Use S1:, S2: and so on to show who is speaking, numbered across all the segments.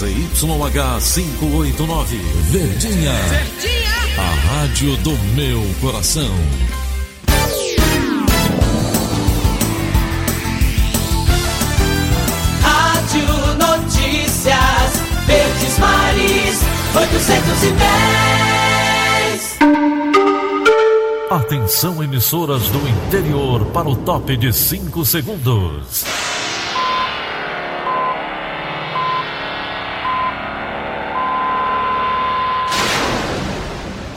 S1: ZYH 589, Verdinha. Verdinha. A rádio do meu coração.
S2: Rádio Notícias, Verdes Mares, 810.
S1: Atenção, emissoras do interior, para o top de 5 segundos.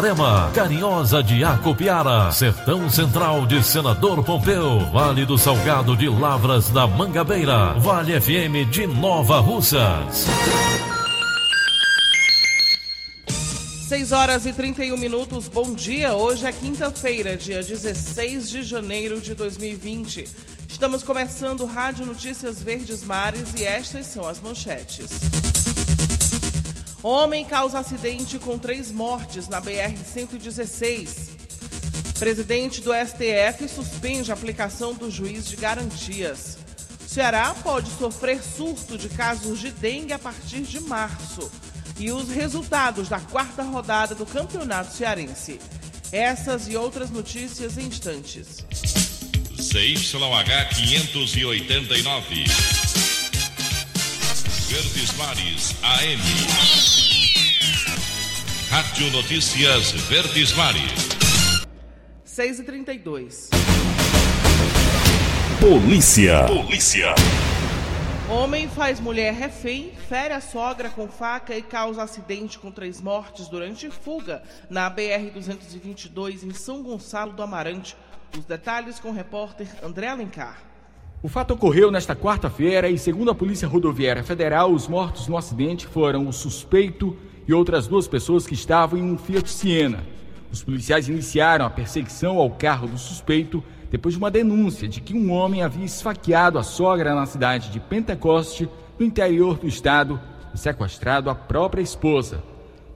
S1: Itarema, Carinhosa de Acopiara, Sertão Central de Senador Pompeu, Vale do Salgado de Lavras da Mangabeira, Vale FM de Nova Russas.
S3: 6 horas e 31 minutos, bom dia. Hoje é quinta-feira, dia 16 de janeiro de 2020. Estamos começando Rádio Notícias Verdes Mares e estas são as manchetes. Homem causa acidente com três mortes na BR-116. Presidente do STF suspende a aplicação do juiz de garantias. Ceará pode sofrer surto de casos de dengue a partir de março. E os resultados da quarta rodada do Campeonato Cearense. Essas e outras notícias em instantes.
S4: CYH 589. Verdes Mares AM. Rádio Notícias Verdes Mares.
S3: 6 e 32
S1: Polícia.
S4: Polícia.
S3: Homem faz mulher refém, fere a sogra com faca e causa acidente com três mortes durante fuga na BR-222 em São Gonçalo do Amarante. Os detalhes com o repórter André Alencar.
S5: O fato ocorreu nesta quarta-feira e, segundo a Polícia Rodoviária Federal, os mortos no acidente foram o suspeito e outras duas pessoas que estavam em um Fiat Siena. Os policiais iniciaram a perseguição ao carro do suspeito depois de uma denúncia de que um homem havia esfaqueado a sogra na cidade de Pentecoste, no interior do estado, e sequestrado a própria esposa.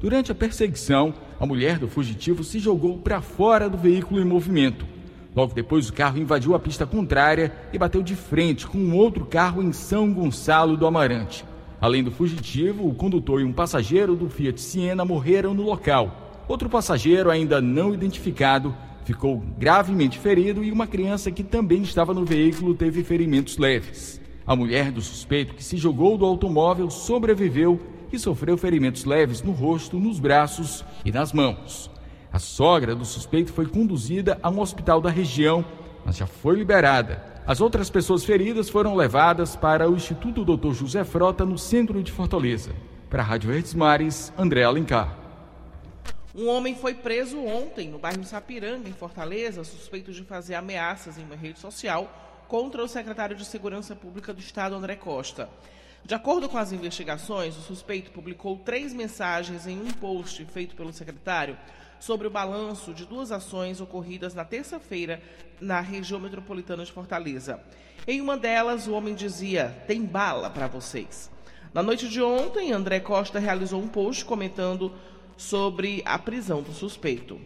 S5: Durante a perseguição, a mulher do fugitivo se jogou para fora do veículo em movimento. Logo depois, o carro invadiu a pista contrária e bateu de frente com um outro carro em São Gonçalo do Amarante. Além do fugitivo, o condutor e um passageiro do Fiat Siena morreram no local. Outro passageiro, ainda não identificado, ficou gravemente ferido e uma criança que também estava no veículo teve ferimentos leves. A mulher do suspeito, que se jogou do automóvel, sobreviveu e sofreu ferimentos leves no rosto, nos braços e nas mãos. A sogra do suspeito foi conduzida a um hospital da região, mas já foi liberada. As outras pessoas feridas foram levadas para o Instituto Dr. José Frota, no centro de Fortaleza. Para a Rádio Verdes Mares, André Alencar.
S3: Um homem foi preso ontem no bairro Sapiranga, em Fortaleza, suspeito de fazer ameaças em uma rede social contra o secretário de Segurança Pública do Estado, André Costa. De acordo com as investigações, o suspeito publicou três mensagens em um post feito pelo secretário sobre o balanço de duas ações ocorridas na terça-feira na região metropolitana de Fortaleza. Em uma delas, o homem dizia: Tem bala para vocês. Na noite de ontem, André Costa realizou um post comentando sobre a prisão do suspeito.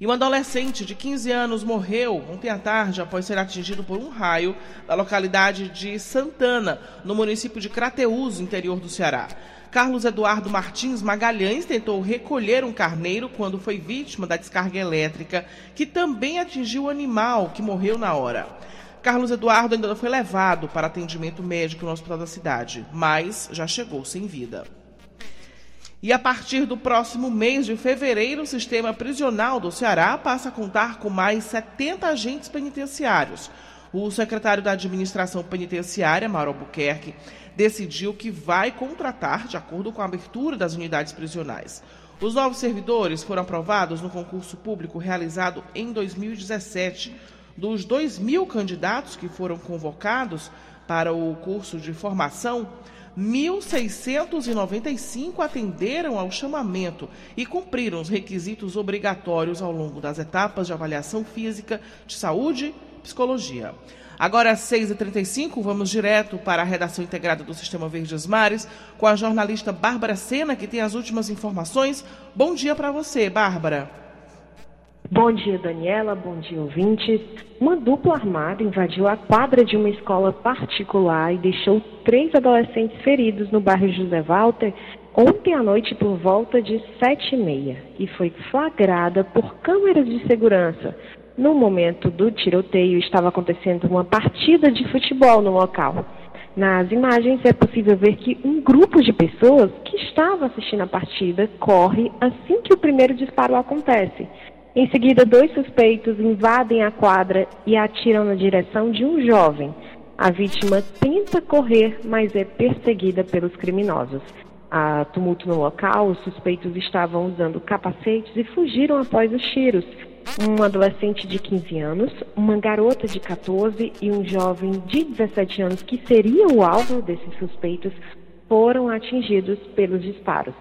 S3: E um adolescente de 15 anos morreu ontem à tarde após ser atingido por um raio na localidade de Santana, no município de Crateús, interior do Ceará. Carlos Eduardo Martins Magalhães tentou recolher um carneiro quando foi vítima da descarga elétrica, que também atingiu o animal, que morreu na hora. Carlos Eduardo ainda foi levado para atendimento médico no hospital da cidade, mas já chegou sem vida. E a partir do próximo mês de fevereiro, o sistema prisional do Ceará passa a contar com mais 70 agentes penitenciários. O secretário da Administração Penitenciária, Mauro Albuquerque, decidiu que vai contratar de acordo com a abertura das unidades prisionais. Os novos servidores foram aprovados no concurso público realizado em 2017. Dos 2 mil candidatos que foram convocados para o curso de formação, 1.695 atenderam ao chamamento e cumpriram os requisitos obrigatórios ao longo das etapas de avaliação física, de saúde e psicologia. Agora às 6h35, vamos direto para a redação integrada do Sistema Verdes Mares com a jornalista Bárbara Sena, que tem as últimas informações. Bom dia para você, Bárbara.
S6: Bom dia, Daniela. Bom dia, ouvintes. Uma dupla armada invadiu a quadra de uma escola particular e deixou três adolescentes feridos no bairro José Walter ontem à noite por volta de sete e meia e foi flagrada por câmeras de segurança. No momento do tiroteio estava acontecendo uma partida de futebol no local. Nas imagens é possível ver que um grupo de pessoas que estava assistindo a partida corre assim que o primeiro disparo acontece. Em seguida, dois suspeitos invadem a quadra e atiram na direção de um jovem. A vítima tenta correr, mas é perseguida pelos criminosos. Há tumulto no local, os suspeitos estavam usando capacetes e fugiram após os tiros. Um adolescente de 15 anos, uma garota de 14 e um jovem de 17 anos, que seria o alvo desses suspeitos, foram atingidos pelos disparos.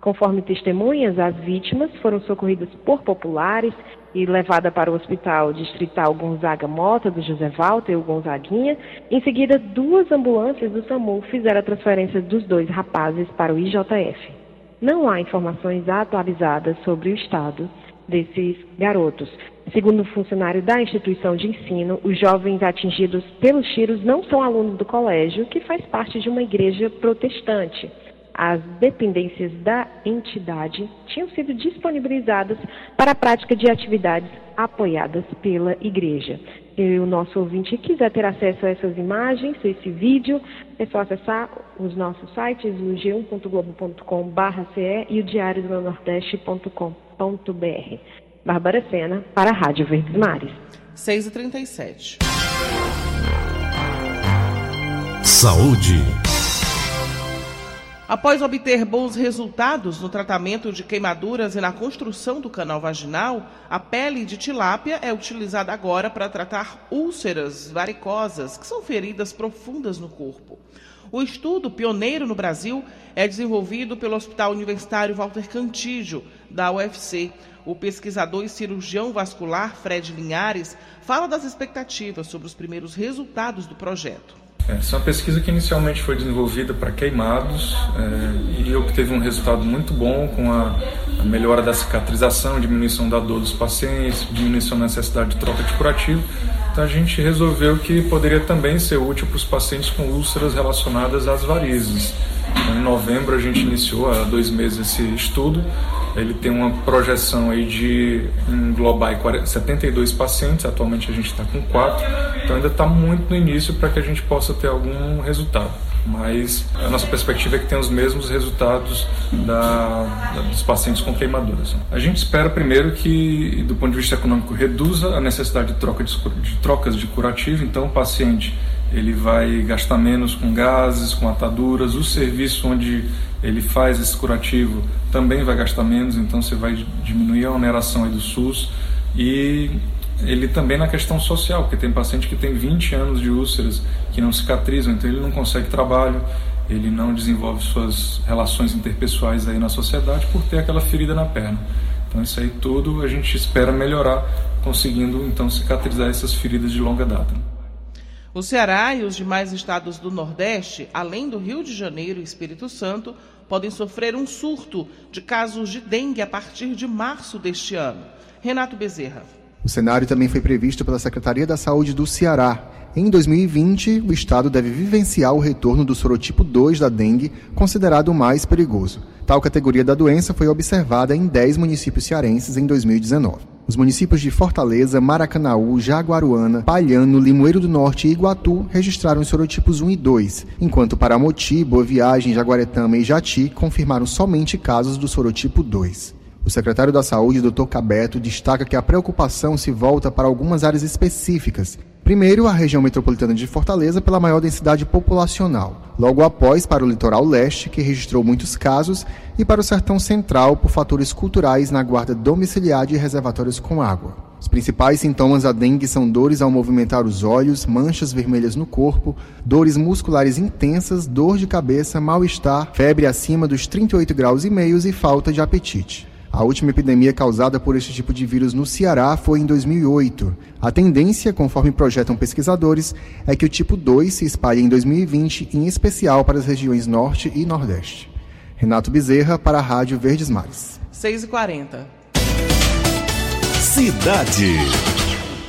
S6: Conforme testemunhas, as vítimas foram socorridas por populares e levadas para o Hospital Distrital Gonzaga Mota, do José Walter, o Gonzaguinha. Em seguida, duas ambulâncias do SAMU fizeram a transferência dos dois rapazes para o IJF. Não há informações atualizadas sobre o estado desses garotos. Segundo o funcionário da instituição de ensino, os jovens atingidos pelos tiros não são alunos do colégio, que faz parte de uma igreja protestante as dependências da entidade tinham sido disponibilizadas para a prática de atividades apoiadas pela igreja. Se o nosso ouvinte quiser ter acesso a essas imagens, a esse vídeo, é só acessar os nossos sites, o g1.globo.com.br e o diariosnordeste.com.br. Bárbara Sena, para a Rádio Verdes Mares.
S3: 6h37.
S1: Saúde.
S3: Após obter bons resultados no tratamento de queimaduras e na construção do canal vaginal, a pele de tilápia é utilizada agora para tratar úlceras varicosas, que são feridas profundas no corpo. O estudo, pioneiro no Brasil, é desenvolvido pelo Hospital Universitário Walter Cantídio, da UFC. O pesquisador e cirurgião vascular Fred Linhares fala das expectativas sobre os primeiros resultados do projeto.
S7: Essa é uma pesquisa que inicialmente foi desenvolvida para queimados é, e obteve um resultado muito bom com a, a, melhora da cicatrização, diminuição da dor dos pacientes, diminuição da necessidade de troca de curativo. Então a gente resolveu que poderia também ser útil para os pacientes com úlceras relacionadas às varizes. Então, em novembro a gente iniciou há dois meses esse estudo ele tem uma projeção aí de englobar 72 pacientes, atualmente a gente está com 4, então ainda está muito no início para que a gente possa ter algum resultado. Mas a nossa perspectiva é que tenha os mesmos resultados da, da, dos pacientes com queimaduras. A gente espera primeiro que, do ponto de vista econômico, reduza a necessidade de, troca de, de trocas de curativo, então o paciente ele vai gastar menos com gases, com ataduras, o serviço onde ele faz esse curativo também vai gastar menos, então você vai diminuir a oneração do SUS e ele também na questão social, porque tem paciente que tem 20 anos de úlceras que não cicatrizam, então ele não consegue trabalho, ele não desenvolve suas relações interpessoais aí na sociedade por ter aquela ferida na perna. Então isso aí tudo a gente espera melhorar, conseguindo então cicatrizar essas feridas de longa data.
S3: O Ceará e os demais estados do Nordeste, além do Rio de Janeiro e Espírito Santo, podem sofrer um surto de casos de dengue a partir de março deste ano. Renato Bezerra.
S8: O cenário também foi previsto pela Secretaria da Saúde do Ceará. Em 2020, o estado deve vivenciar o retorno do sorotipo 2 da dengue, considerado o mais perigoso. Tal categoria da doença foi observada em 10 municípios cearenses em 2019. Os municípios de Fortaleza, Maracanaú, Jaguaruana, Palhano, Limoeiro do Norte e Iguatu registraram os sorotipos 1 e 2, enquanto Paramoti, Boa Viagem, Jaguaretama e Jati confirmaram somente casos do sorotipo 2. O secretário da Saúde, Dr. Cabeto, destaca que a preocupação se volta para algumas áreas específicas. Primeiro, a região metropolitana de Fortaleza pela maior densidade populacional. Logo após, para o litoral leste, que registrou muitos casos, e para o sertão central por fatores culturais na guarda domiciliar de reservatórios com água. Os principais sintomas da dengue são dores ao movimentar os olhos, manchas vermelhas no corpo, dores musculares intensas, dor de cabeça, mal-estar, febre acima dos 38 graus e meios e falta de apetite. A última epidemia causada por este tipo de vírus no Ceará foi em 2008. A tendência, conforme projetam pesquisadores, é que o tipo 2 se espalhe em 2020, em especial para as regiões Norte e Nordeste. Renato Bezerra, para a Rádio Verdes Mares.
S3: 6h40.
S1: Cidade.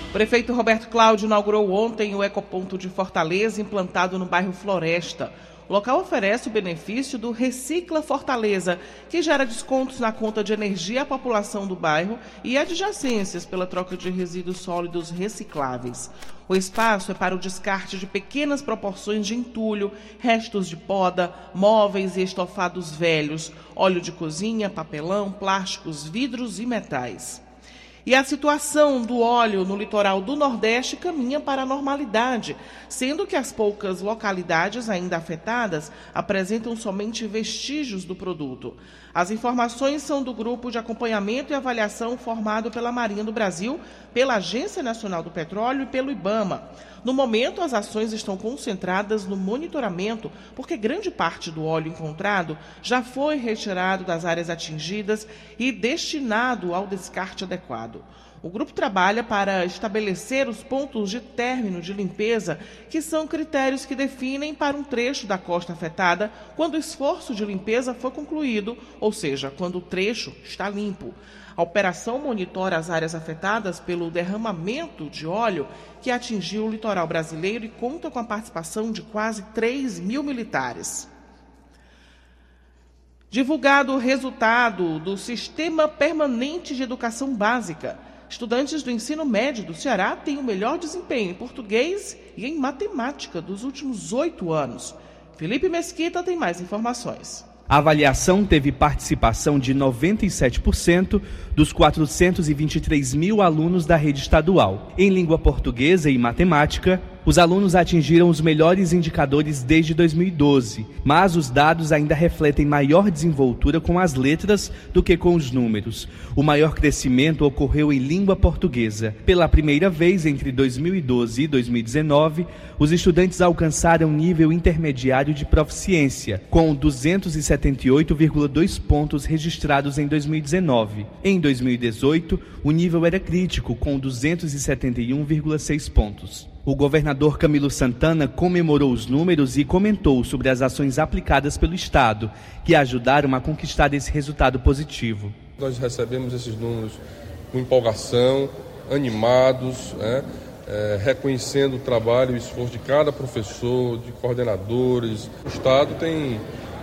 S3: O prefeito Roberto Cláudio inaugurou ontem o Ecoponto de Fortaleza, implantado no bairro Floresta. O local oferece o benefício do Recicla Fortaleza, que gera descontos na conta de energia à população do bairro e adjacências pela troca de resíduos sólidos recicláveis. O espaço é para o descarte de pequenas proporções de entulho, restos de poda, móveis e estofados velhos, óleo de cozinha, papelão, plásticos, vidros e metais. E a situação do óleo no litoral do Nordeste caminha para a normalidade, sendo que as poucas localidades ainda afetadas apresentam somente vestígios do produto. As informações são do grupo de acompanhamento e avaliação formado pela Marinha do Brasil, pela Agência Nacional do Petróleo e pelo IBAMA. No momento, as ações estão concentradas no monitoramento, porque grande parte do óleo encontrado já foi retirado das áreas atingidas e destinado ao descarte adequado. O grupo trabalha para estabelecer os pontos de término de limpeza, que são critérios que definem para um trecho da costa afetada quando o esforço de limpeza for concluído, ou seja, quando o trecho está limpo. A operação monitora as áreas afetadas pelo derramamento de óleo que atingiu o litoral brasileiro e conta com a participação de quase 3 mil militares. Divulgado o resultado do Sistema Permanente de Educação Básica. Estudantes do ensino médio do Ceará têm o melhor desempenho em português e em matemática dos últimos oito anos. Felipe Mesquita tem mais informações.
S9: A avaliação teve participação de 97% dos 423 mil alunos da rede estadual. Em língua portuguesa e matemática, os alunos atingiram os melhores indicadores desde 2012, mas os dados ainda refletem maior desenvoltura com as letras do que com os números. O maior crescimento ocorreu em língua portuguesa. Pela primeira vez entre 2012 e 2019, os estudantes alcançaram nível intermediário de proficiência, com 278,2 pontos registrados em 2019. Em 2018, o nível era crítico, com 271,6 pontos. O governador Camilo Santana comemorou os números e comentou sobre as ações aplicadas pelo Estado, que ajudaram a conquistar esse resultado positivo.
S10: Nós recebemos esses números com empolgação, animados, né? é, reconhecendo o trabalho e o esforço de cada professor, de coordenadores. O Estado tem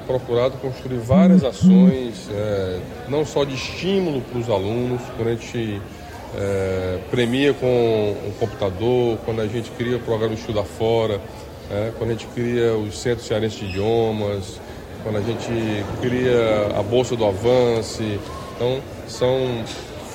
S10: procurado construir várias ações, é, não só de estímulo para os alunos, quando a gente é, premia com um computador, quando a gente cria o programa Estuda Fora, é, quando a gente cria os Centros Cearenses de Idiomas, quando a gente cria a Bolsa do Avance. Então, são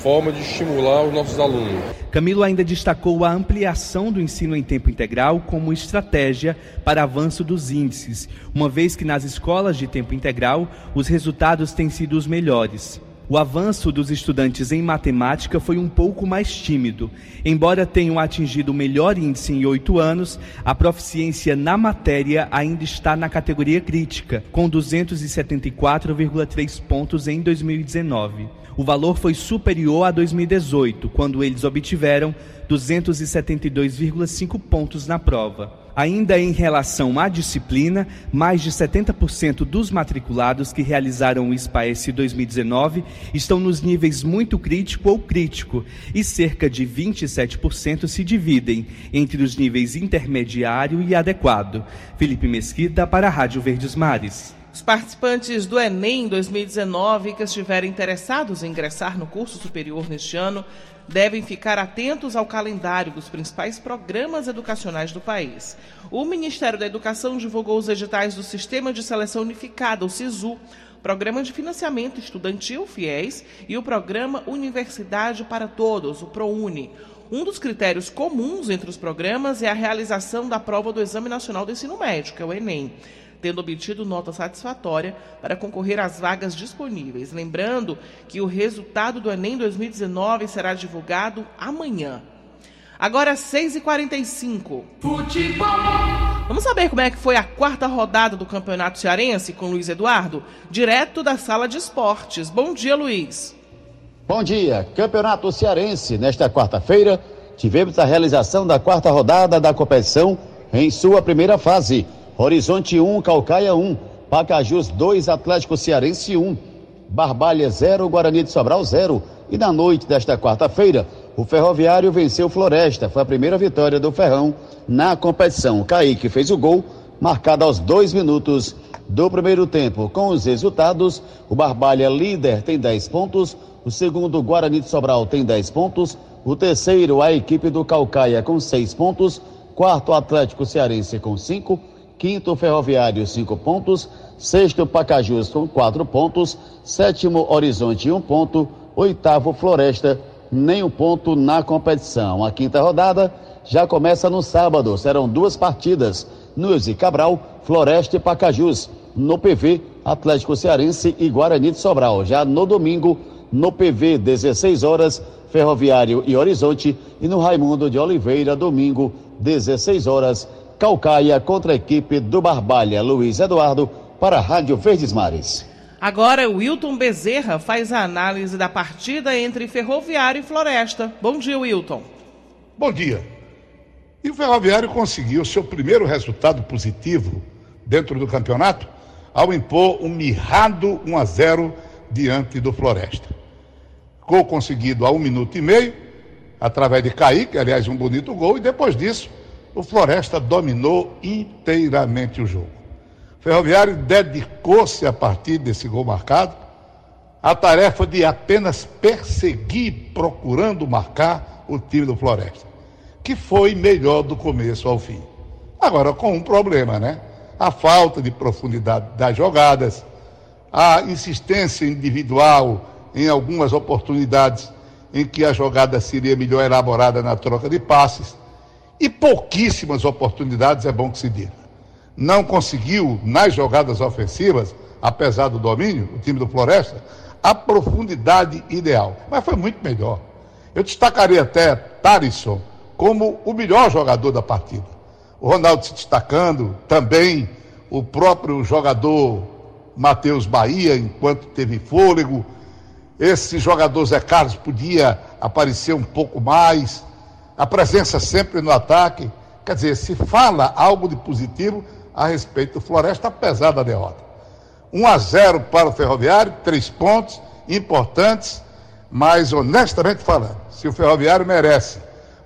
S10: formas de estimular os nossos alunos.
S9: Camilo ainda destacou a ampliação do ensino em tempo integral como estratégia para avanço dos índices, uma vez que nas escolas de tempo integral os resultados têm sido os melhores. O avanço dos estudantes em matemática foi um pouco mais tímido. Embora tenham atingido o melhor índice em oito anos, a proficiência na matéria ainda está na categoria crítica, com 274,3 pontos em 2019. O valor foi superior a 2018, quando eles obtiveram 272,5 pontos na prova. Ainda em relação à disciplina, mais de 70% dos matriculados que realizaram o SPAES 2019 estão nos níveis muito crítico ou crítico, e cerca de 27% se dividem entre os níveis intermediário e adequado. Felipe Mesquita para a Rádio Verdes Mares.
S3: Os participantes do Enem 2019 que estiverem interessados em ingressar no curso superior neste ano devem ficar atentos ao calendário dos principais programas educacionais do país. O Ministério da Educação divulgou os editais do Sistema de Seleção Unificada, o SISU, Programa de Financiamento Estudantil FIES e o Programa Universidade para Todos, o ProUni. Um dos critérios comuns entre os programas é a realização da prova do Exame Nacional do Ensino Médio, que é o Enem. Tendo obtido nota satisfatória para concorrer às vagas disponíveis. Lembrando que o resultado do Enem 2019 será divulgado amanhã. Agora 6h45.
S2: Futebol.
S3: Vamos saber como é que foi a quarta rodada do Campeonato Cearense com Luiz Eduardo, direto da sala de esportes. Bom dia, Luiz.
S11: Bom dia. Campeonato Cearense. Nesta quarta-feira, tivemos a realização da quarta rodada da competição em sua primeira fase. Horizonte 1, Calcaia 1, Pacajus 2, Atlético Cearense 1, Barbalha 0, Guarani de Sobral 0. E na noite desta quarta-feira, o Ferroviário venceu Floresta. Foi a primeira vitória do Ferrão na competição. Kaique fez o gol, marcado aos dois minutos do primeiro tempo. Com os resultados, o Barbalha líder tem 10 pontos, o segundo, Guarani de Sobral, tem 10 pontos, o terceiro, a equipe do Calcaia, com 6 pontos, quarto, Atlético Cearense, com 5, quinto, Ferroviário, 5 pontos, sexto, Pacajus, com 4 pontos, sétimo, Horizonte, 1 um ponto, oitavo, Floresta, nenhum ponto na competição. A quinta rodada já começa no sábado. Serão duas partidas. Nuz e Cabral, Floresta e Pacajus. No PV, Atlético Cearense e Guarani de Sobral. Já no domingo, no PV, 16 horas, Ferroviário e Horizonte. E no Raimundo de Oliveira, domingo, 16 horas, Calcaia contra a equipe do Barbalha. Luiz Eduardo para a Rádio Verdes Mares.
S3: Agora, o Wilton Bezerra faz a análise da partida entre Ferroviário e Floresta. Bom dia, Wilton.
S12: Bom dia. E o Ferroviário conseguiu seu primeiro resultado positivo dentro do campeonato ao impor um mirrado 1 a 0 diante do Floresta. Gol conseguido a um minuto e meio, através de Kaique, aliás, um bonito gol, e depois disso, o Floresta dominou inteiramente o jogo. O Ferroviário dedicou-se a partir desse gol marcado à tarefa de apenas perseguir, procurando marcar o time do Floresta, que foi melhor do começo ao fim. Agora, com um problema, né? A falta de profundidade das jogadas, a insistência individual em algumas oportunidades em que a jogada seria melhor elaborada na troca de passes, e pouquíssimas oportunidades, é bom que se diga não conseguiu, nas jogadas ofensivas, apesar do domínio, o time do Floresta, a profundidade ideal. Mas foi muito melhor. Eu destacaria até Tarisson como o melhor jogador da partida. O Ronaldo se destacando, também o próprio jogador Matheus Bahia, enquanto teve fôlego. Esse jogador Zé Carlos podia aparecer um pouco mais. A presença sempre no ataque. Quer dizer, se fala algo de positivo, a respeito do Floresta, apesar da derrota. 1 a 0 para o Ferroviário, três pontos importantes, mas honestamente falando, se o Ferroviário merece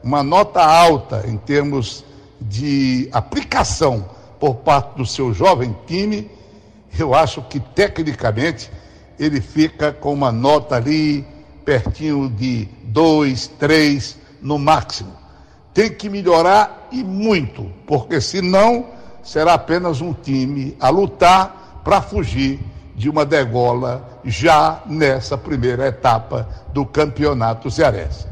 S12: uma nota alta em termos de aplicação por parte do seu jovem time, eu acho que tecnicamente ele fica com uma nota ali pertinho de dois, três no máximo. Tem que melhorar e muito, porque senão será apenas um time a lutar para fugir de uma degola já nessa primeira etapa do campeonato cearense.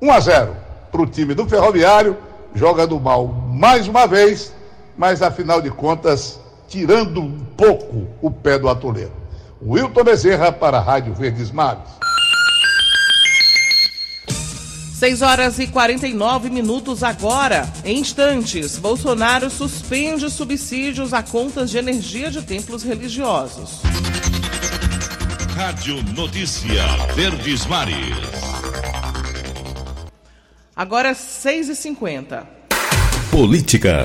S12: 1 a 0 para o time do Ferroviário, joga do mal mais uma vez, mas afinal de contas, tirando um pouco o pé do atoleiro. Wilton Bezerra para a Rádio Verdes Mares.
S3: 6 horas e 49 minutos agora. Em instantes, Bolsonaro suspende subsídios a contas de energia de templos religiosos.
S4: Rádio Notícia Verdes Mares.
S3: Agora 6 e 50
S1: Política.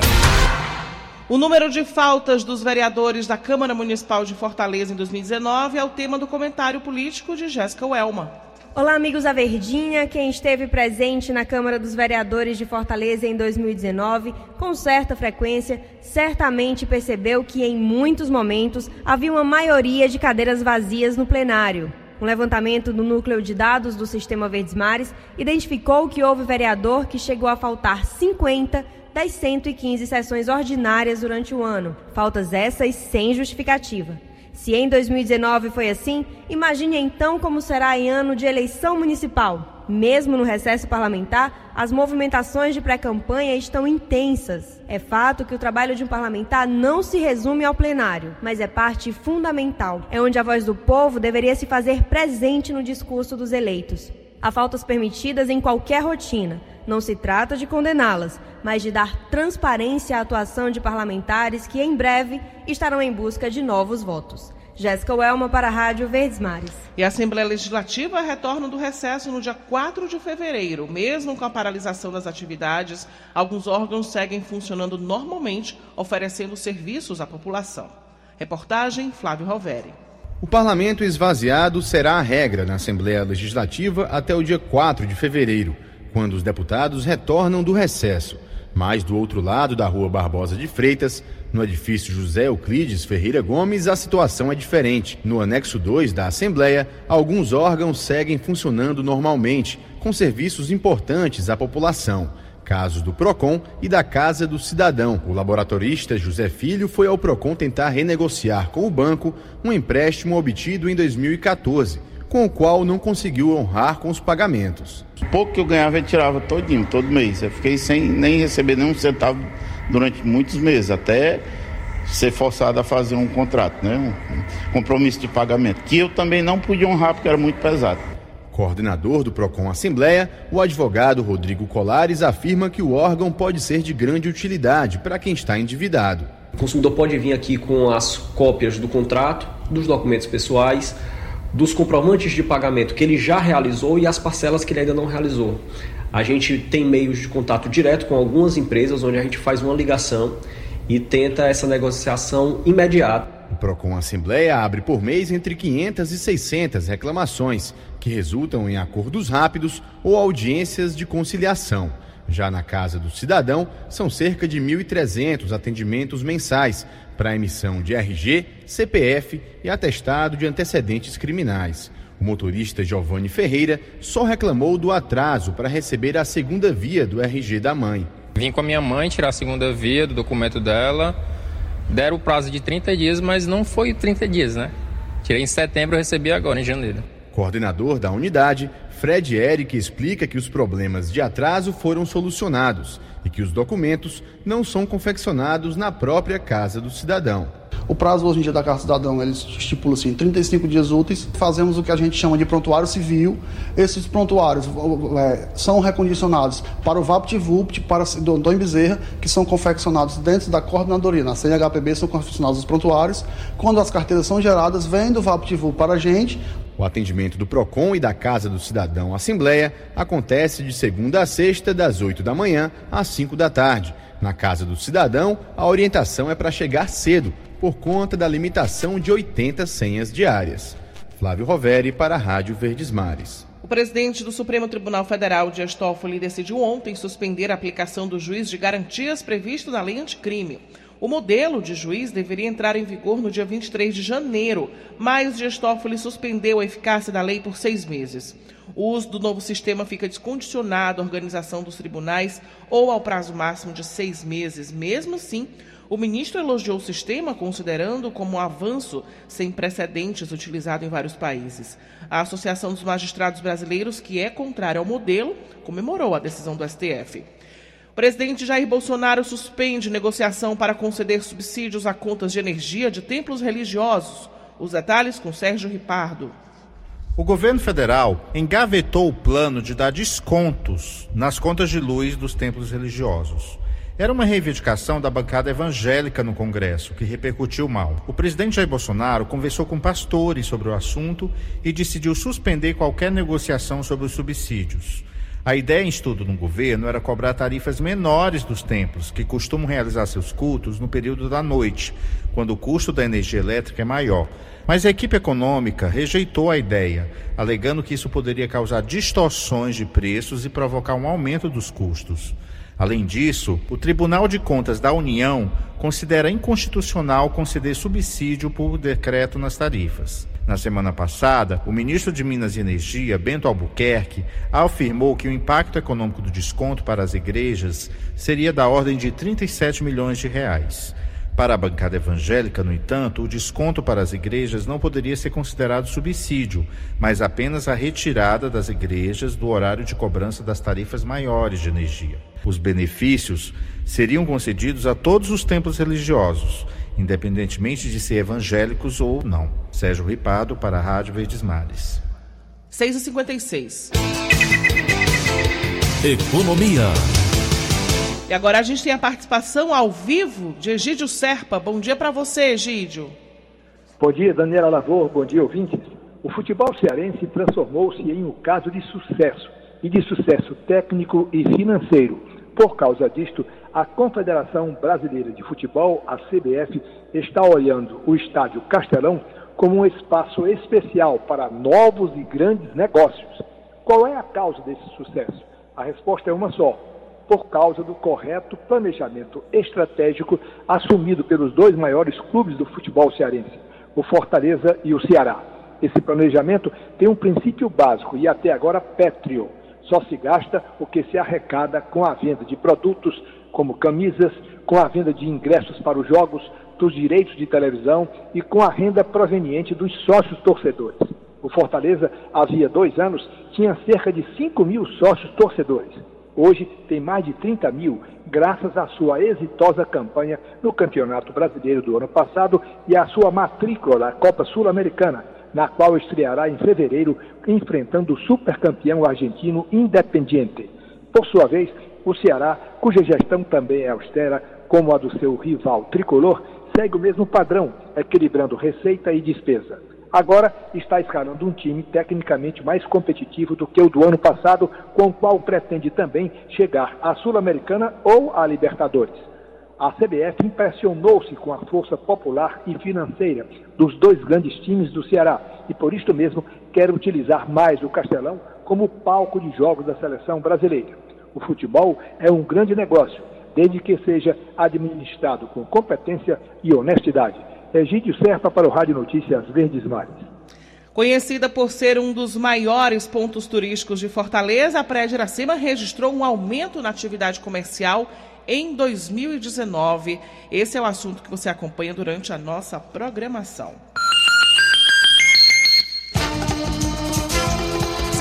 S3: O número de faltas dos vereadores da Câmara Municipal de Fortaleza em 2019 é o tema do comentário político de Jéssica Welma.
S13: Olá, amigos da Verdinha. Quem esteve presente na Câmara dos Vereadores de Fortaleza em 2019, com certa frequência, certamente percebeu que em muitos momentos havia uma maioria de cadeiras vazias no plenário. Um levantamento do núcleo de dados do Sistema Verdes Mares identificou que houve vereador que chegou a faltar 50 das 115 sessões ordinárias durante o ano. Faltas essas sem justificativa. Se em 2019 foi assim, imagine então como será em ano de eleição municipal. Mesmo no recesso parlamentar, as movimentações de pré-campanha estão intensas. É fato que o trabalho de um parlamentar não se resume ao plenário, mas é parte fundamental. É onde a voz do povo deveria se fazer presente no discurso dos eleitos. Há faltas permitidas em qualquer rotina. Não se trata de condená-las, mas de dar transparência à atuação de parlamentares que, em breve, estarão em busca de novos votos. Jéssica Welma para a Rádio Verdes Mares.
S3: E a Assembleia Legislativa retorna do recesso no dia 4 de fevereiro. Mesmo com a paralisação das atividades, alguns órgãos seguem funcionando normalmente, oferecendo serviços à população. Reportagem Flávio Roveri.
S14: O parlamento esvaziado será a regra na Assembleia Legislativa até o dia 4 de fevereiro, quando os deputados retornam do recesso. Mas do outro lado da rua Barbosa de Freitas, no edifício José Euclides Ferreira Gomes, a situação é diferente. No anexo 2 da Assembleia, alguns órgãos seguem funcionando normalmente, com serviços importantes à população casos do PROCON e da Casa do Cidadão. O laboratorista José Filho foi ao PROCON tentar renegociar com o banco um empréstimo obtido em 2014, com o qual não conseguiu honrar com os pagamentos.
S15: Pouco que eu ganhava eu tirava todinho, todo mês. Eu fiquei sem nem receber nenhum centavo durante muitos meses, até ser forçado a fazer um contrato, né? um compromisso de pagamento, que eu também não podia honrar porque era muito pesado.
S14: Coordenador do PROCON Assembleia, o advogado Rodrigo Colares afirma que o órgão pode ser de grande utilidade para quem está endividado.
S16: O consumidor pode vir aqui com as cópias do contrato, dos documentos pessoais, dos comprovantes de pagamento que ele já realizou e as parcelas que ele ainda não realizou. A gente tem meios de contato direto com algumas empresas onde a gente faz uma ligação e tenta essa negociação imediata.
S14: O Procon Assembleia abre por mês entre 500 e 600 reclamações, que resultam em acordos rápidos ou audiências de conciliação. Já na Casa do Cidadão, são cerca de 1.300 atendimentos mensais para emissão de RG, CPF e atestado de antecedentes criminais. O motorista Giovanni Ferreira só reclamou do atraso para receber a segunda via do RG da mãe.
S17: Vim com a minha mãe tirar a segunda via do documento dela deram o prazo de 30 dias, mas não foi 30 dias, né? Tirei em setembro e recebi agora, em janeiro.
S14: Coordenador da unidade, Fred Eric explica que os problemas de atraso foram solucionados e que os documentos não são confeccionados na própria casa do cidadão.
S18: O prazo hoje em dia da Carta Cidadão, eles estipulam assim, 35 dias úteis. Fazemos o que a gente chama de prontuário civil. Esses prontuários é, são recondicionados para o VaptVupt, para do Antônio Bezerra, que são confeccionados dentro da coordenadoria. Na CNHPB são confeccionados os prontuários. Quando as carteiras são geradas, vem do VaptVupt para a gente.
S14: O atendimento do PROCON e da Casa do Cidadão Assembleia acontece de segunda a sexta, das 8 da manhã às 5 da tarde. Na Casa do Cidadão, a orientação é para chegar cedo, por conta da limitação de 80 senhas diárias. Flávio Roveri para a Rádio Verdes Mares.
S3: O presidente do Supremo Tribunal Federal, Dias Toffoli, decidiu ontem suspender a aplicação do juiz de garantias previsto na lei anticrime. O modelo de juiz deveria entrar em vigor no dia 23 de janeiro, mas Dias Toffoli suspendeu a eficácia da lei por seis meses. O uso do novo sistema fica descondicionado à organização dos tribunais ou ao prazo máximo de seis meses. Mesmo assim, o ministro elogiou o sistema, considerando como um avanço sem precedentes utilizado em vários países. A Associação dos Magistrados Brasileiros, que é contrária ao modelo, comemorou a decisão do STF. O presidente Jair Bolsonaro suspende negociação para conceder subsídios a contas de energia de templos religiosos. Os detalhes com Sérgio Ripardo.
S19: O governo federal engavetou o plano de dar descontos nas contas de luz dos templos religiosos. Era uma reivindicação da bancada evangélica no Congresso, que repercutiu mal. O presidente Jair Bolsonaro conversou com pastores sobre o assunto e decidiu suspender qualquer negociação sobre os subsídios. A ideia em estudo no governo era cobrar tarifas menores dos templos, que costumam realizar seus cultos no período da noite, quando o custo da energia elétrica é maior. Mas a equipe econômica rejeitou a ideia, alegando que isso poderia causar distorções de preços e provocar um aumento dos custos. Além disso, o Tribunal de Contas da União considera inconstitucional conceder subsídio por decreto nas tarifas. Na semana passada, o ministro de Minas e Energia, Bento Albuquerque, afirmou que o impacto econômico do desconto para as igrejas seria da ordem de 37 milhões de reais. Para a bancada evangélica, no entanto, o desconto para as igrejas não poderia ser considerado subsídio, mas apenas a retirada das igrejas do horário de cobrança das tarifas maiores de energia. Os benefícios seriam concedidos a todos os templos religiosos, independentemente de ser evangélicos ou não. Sérgio Ripado para a Rádio Verdes Mares.
S3: 6h56.
S1: Economia.
S3: E agora a gente tem a participação ao vivo de Egídio Serpa. Bom dia para você, Egídio.
S20: Bom dia, Daniela Lavor. Bom dia, ouvintes. O futebol cearense transformou-se em um caso de sucesso, e de sucesso técnico e financeiro. Por causa disto, a Confederação Brasileira de Futebol, a CBF, está olhando o Estádio Castelão como um espaço especial para novos e grandes negócios. Qual é a causa desse sucesso? A resposta é uma só: por causa do correto planejamento estratégico assumido pelos dois maiores clubes do futebol cearense, o Fortaleza e o Ceará. Esse planejamento tem um princípio básico e até agora pétreo. Só se gasta o que se arrecada com a venda de produtos como camisas, com a venda de ingressos para os jogos, dos direitos de televisão e com a renda proveniente dos sócios torcedores. O Fortaleza, havia dois anos, tinha cerca de 5 mil sócios torcedores. Hoje tem mais de 30 mil, graças à sua exitosa campanha no Campeonato Brasileiro do ano passado e à sua matrícula na Copa Sul-Americana, na qual estreará em fevereiro, enfrentando o supercampeão argentino Independiente. Por sua vez, o Ceará, cuja gestão também é austera, como a do seu rival tricolor, segue o mesmo padrão, equilibrando receita e despesa agora está escalando um time tecnicamente mais competitivo do que o do ano passado, com o qual pretende também chegar à Sul-Americana ou à Libertadores. A CBF impressionou-se com a força popular e financeira dos dois grandes times do Ceará e por isto mesmo quer utilizar mais o Castelão como palco de jogos da seleção brasileira. O futebol é um grande negócio, desde que seja administrado com competência e honestidade. Egídio Serpa para o Rádio Notícias Verdes Mares.
S3: Conhecida por ser um dos maiores pontos turísticos de Fortaleza, a Praia de Iracema registrou um aumento na atividade comercial em 2019. Esse é o assunto que você acompanha durante a nossa programação.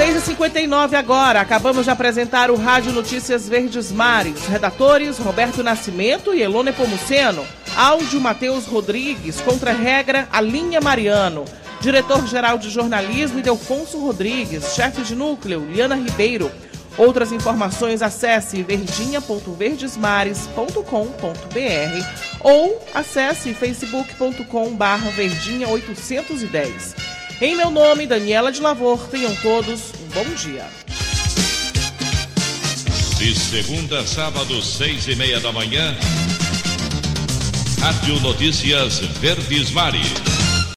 S3: 6h59 agora. Acabamos de apresentar o Rádio Notícias Verdes Mares. Redatores Roberto Nascimento e Elone Pomuceno. Áudio Matheus Rodrigues. Contra-regra Alinha Mariano. Diretor-geral de jornalismo Idelfonso Rodrigues. Chefe de núcleo Liana Ribeiro. Outras informações acesse verdinha.verdesmares.com.br ou acesse facebook.com barra verdinha 810. Em meu nome, Daniela de Lavor, tenham todos um bom dia.
S4: De segunda a sábado, seis e meia da manhã, Rádio Notícias Verdes Mares.